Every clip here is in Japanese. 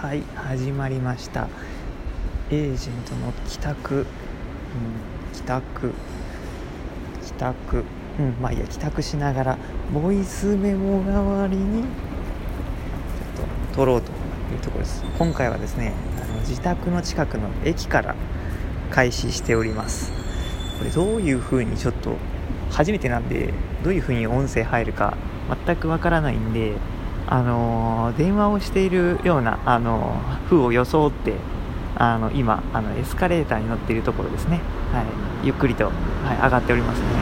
はい始まりました。エージェントの帰宅、うん、帰宅。帰宅。うんまあいいや帰宅しながらボイスメモ代わりにちょっと撮ろうというところです。今回はですねあの自宅の近くの駅から開始しております。これどういう風にちょっと初めてなんでどういう風に音声入るか全くわからないんであの電話をしているような、あの風を装ってあの今あのエスカレーターに乗っているところですね、はい、ゆっくりと、はい、上がっておりますね、は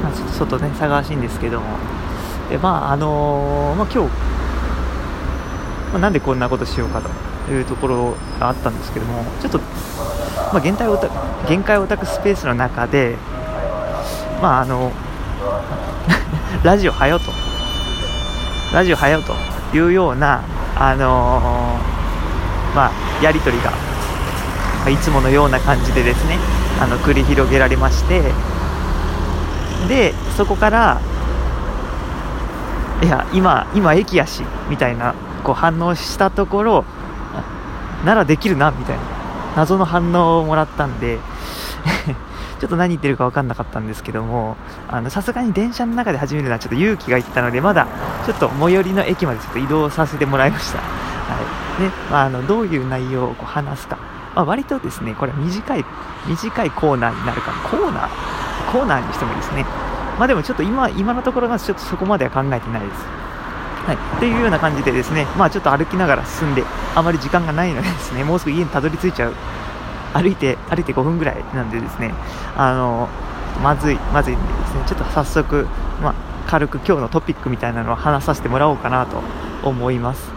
い。まあ、ちょっと外ね探しいんですけども。でまああのまあ、今日、まあ、なんでこんなことしようかというところがあったんですけどもちょっと、まあ、限界オタ限界オタクスペースの中でまああの ラジオはよと。ラジオはよというような、あのー、まあ、やり取りが、いつものような感じでですね、あの繰り広げられまして、で、そこから、いや、今、今駅やし、みたいな、こう反応したところ、ならできるな、みたいな、謎の反応をもらったんで ちょっと何言ってるか分かんなかったんですけども、あのさすがに電車の中で始めるのはちょっと勇気がいったので、まだちょっと最寄りの駅までちょっと移動させてもらいました。はいねまあ、あのどういう内容をこう話すか、まあ、割とですね、これ短い、短いコーナーになるかコーナー、コーナーにしてもいいですね。まあでもちょっと今、今のところはちょっとそこまでは考えてないです。はい、っていうような感じでですね、まあちょっと歩きながら進んで、あまり時間がないのでですね、もうすぐ家にたどり着いちゃう歩いて、歩いて5分ぐらいなんでですね、あの、まずい、まずいんでですね、ちょっと早速、まあ、軽く今日のトピックみたいなのを話させてもらおうかなと思います。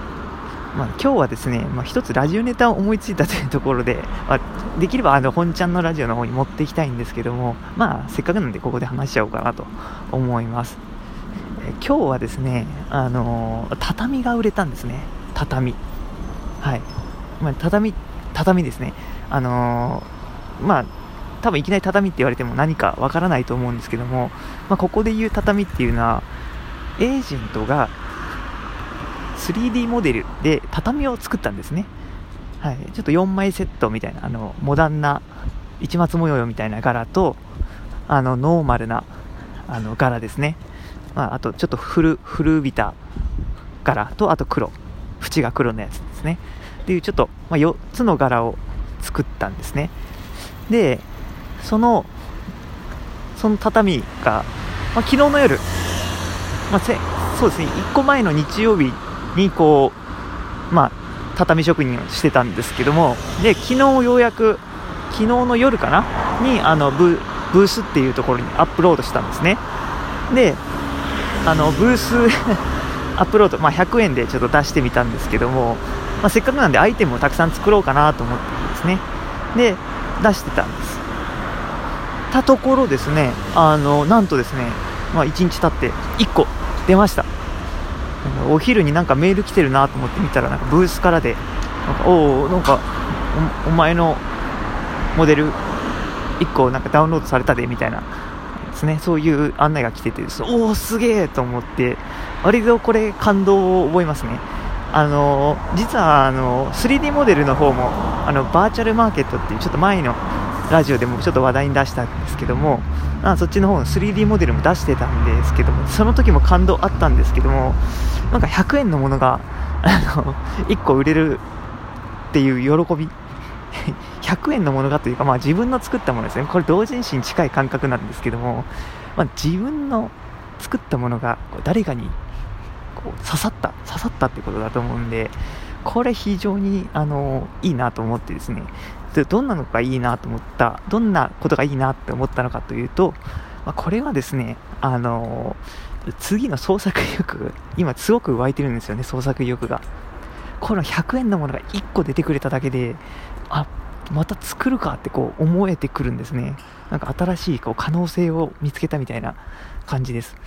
まあ、今日はですね、まあ、一つラジオネタを思いついたというところで、まあ、できればあの本ちゃんのラジオの方に持っていきたいんですけども、まあ、せっかくなんでここで話しちゃおうかなと思います。え今日はですね、あのー、畳が売れたんですね。畳。はい。まあ、畳、畳ですね。あのー、まあ、多分いきなり畳って言われても何かわからないと思うんですけども、まあ、ここで言う畳っていうのは、エージェントが 3D モデルで畳を作ったんですね。はい、ちょっと4枚セットみたいな、あの、モダンな市松模様みたいな柄と、あの、ノーマルな、あの、柄ですね。まあ、あと、ちょっと古、古びた柄と、あと黒。縁が黒のやつですね。っていう、ちょっと、まあ、4つの柄を作ったんですねでそのその畳が、まあ、昨日の夜、まあ、せそうですね1個前の日曜日にこうまあ畳職人をしてたんですけどもで昨日ようやく昨日の夜かなにあのブブースっていうところにアップロードしたんですね。であのブース アップロード、まあ、100円でちょっと出してみたんですけども、まあ、せっかくなんでアイテムをたくさん作ろうかなと思ってですね。で出してたんです。たところですねあのなんとですね、まあ、1日経って1個出ました。お昼になんかメール来てるなと思って見たらなんかブースからでなんかおおなんかお前のモデル1個なんかダウンロードされたでみたいなですね。そういう案内が来てておおすげえと思って割とこれ感動を覚えますね。あの実はあの 3D モデルの方もあのバーチャルマーケットっていうちょっと前のラジオでもちょっと話題に出したんですけどもあそっちの方の 3D モデルも出してたんですけどもその時も感動あったんですけどもなんか100円のものがあの 1個売れるっていう喜び 100円のものがというか、まあ、自分の作ったものですね。これ同人誌に近い感覚なんですけども、まあ、自分の作ったものが誰かにこう刺さった刺さったってことだと思うんでこれ非常にあのいいなと思ってですね。どんなのがいいなと思ったどんなことがいいなって思ったのかというと、まあ、これはですねあの次の創作意欲今すごく湧いてるんですよね創作意欲が。この100円のものが1個出てくれただけであまた作るかってこう思えてくるんですね。なんか新しいこう可能性を見つけたみたいな感じです。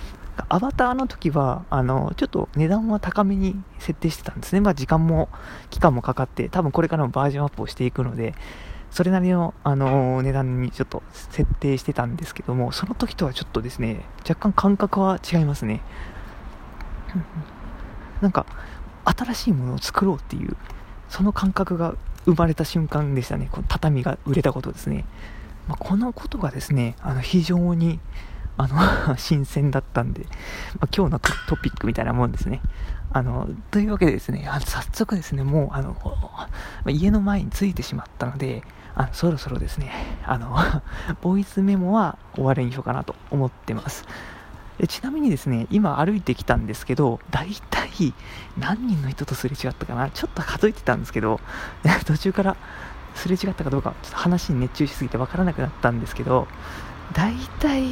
アバターの時は、あの、ちょっと値段は高めに設定してたんですね。まあ時間も、期間もかかって、多分これからもバージョンアップをしていくので、それなりの、あの、値段にちょっと設定してたんですけども、その時とはちょっとですね、若干感覚は違いますね。なんか、新しいものを作ろうっていうその感覚が生まれた瞬間でしたねこの畳が売れたことですね、まあ、このことがですねあの非常にあの 新鮮だったんで、まあ、今日のトピックみたいなもんですね。あのというわけでですね早速ですねもうあの家の前に着いてしまったのであのそろそろですねあの ボイスメモは終わりにしようかなと思ってます。ちなみにですね、今歩いてきたんですけど、大体何人の人とすれ違ったかな？ちょっと数えてたんですけど、途中からすれ違ったかどうか、ちょっと話に熱中しすぎて分からなくなったんですけど、大体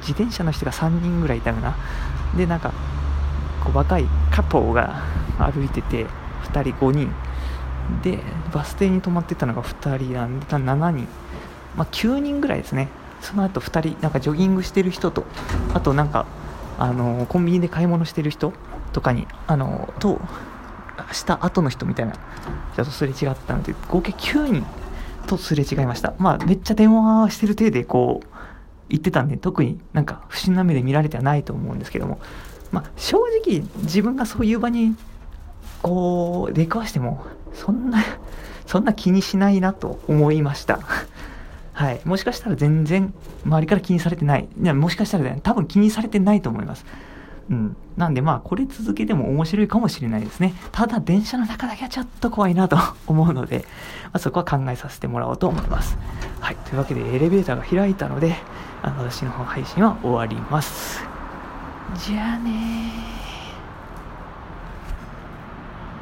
自転車の人が3人ぐらいいたかな。で、なんか、こう若いカップルが歩いてて、2人5人。で、バス停に止まってたのが2人なんで、7人。まあ、9人ぐらいですね。その後2人なんかジョギングしてる人とあとなんかあのコンビニで買い物してる人とかにあのとした後の人みたいな人とすれ違ったので合計9人とすれ違いました。まあめっちゃ電話してる体でこう言ってたんで特になんか不審な目で見られてはないと思うんですけども。まあ正直自分がそういう場にこう出くわしてもそんな そんな気にしないなと思いました。はい、もしかしたら全然周りから気にされてない。いやもしかしたら、ね、多分気にされてないと思います。うん。なんでまあ、これ続けても面白いかもしれないですね。ただ、電車の中だけはちょっと怖いなと 思うので、まあ、そこは考えさせてもらおうと思います。はい。というわけで、エレベーターが開いたので、あの私の方配信は終わります。じゃあね。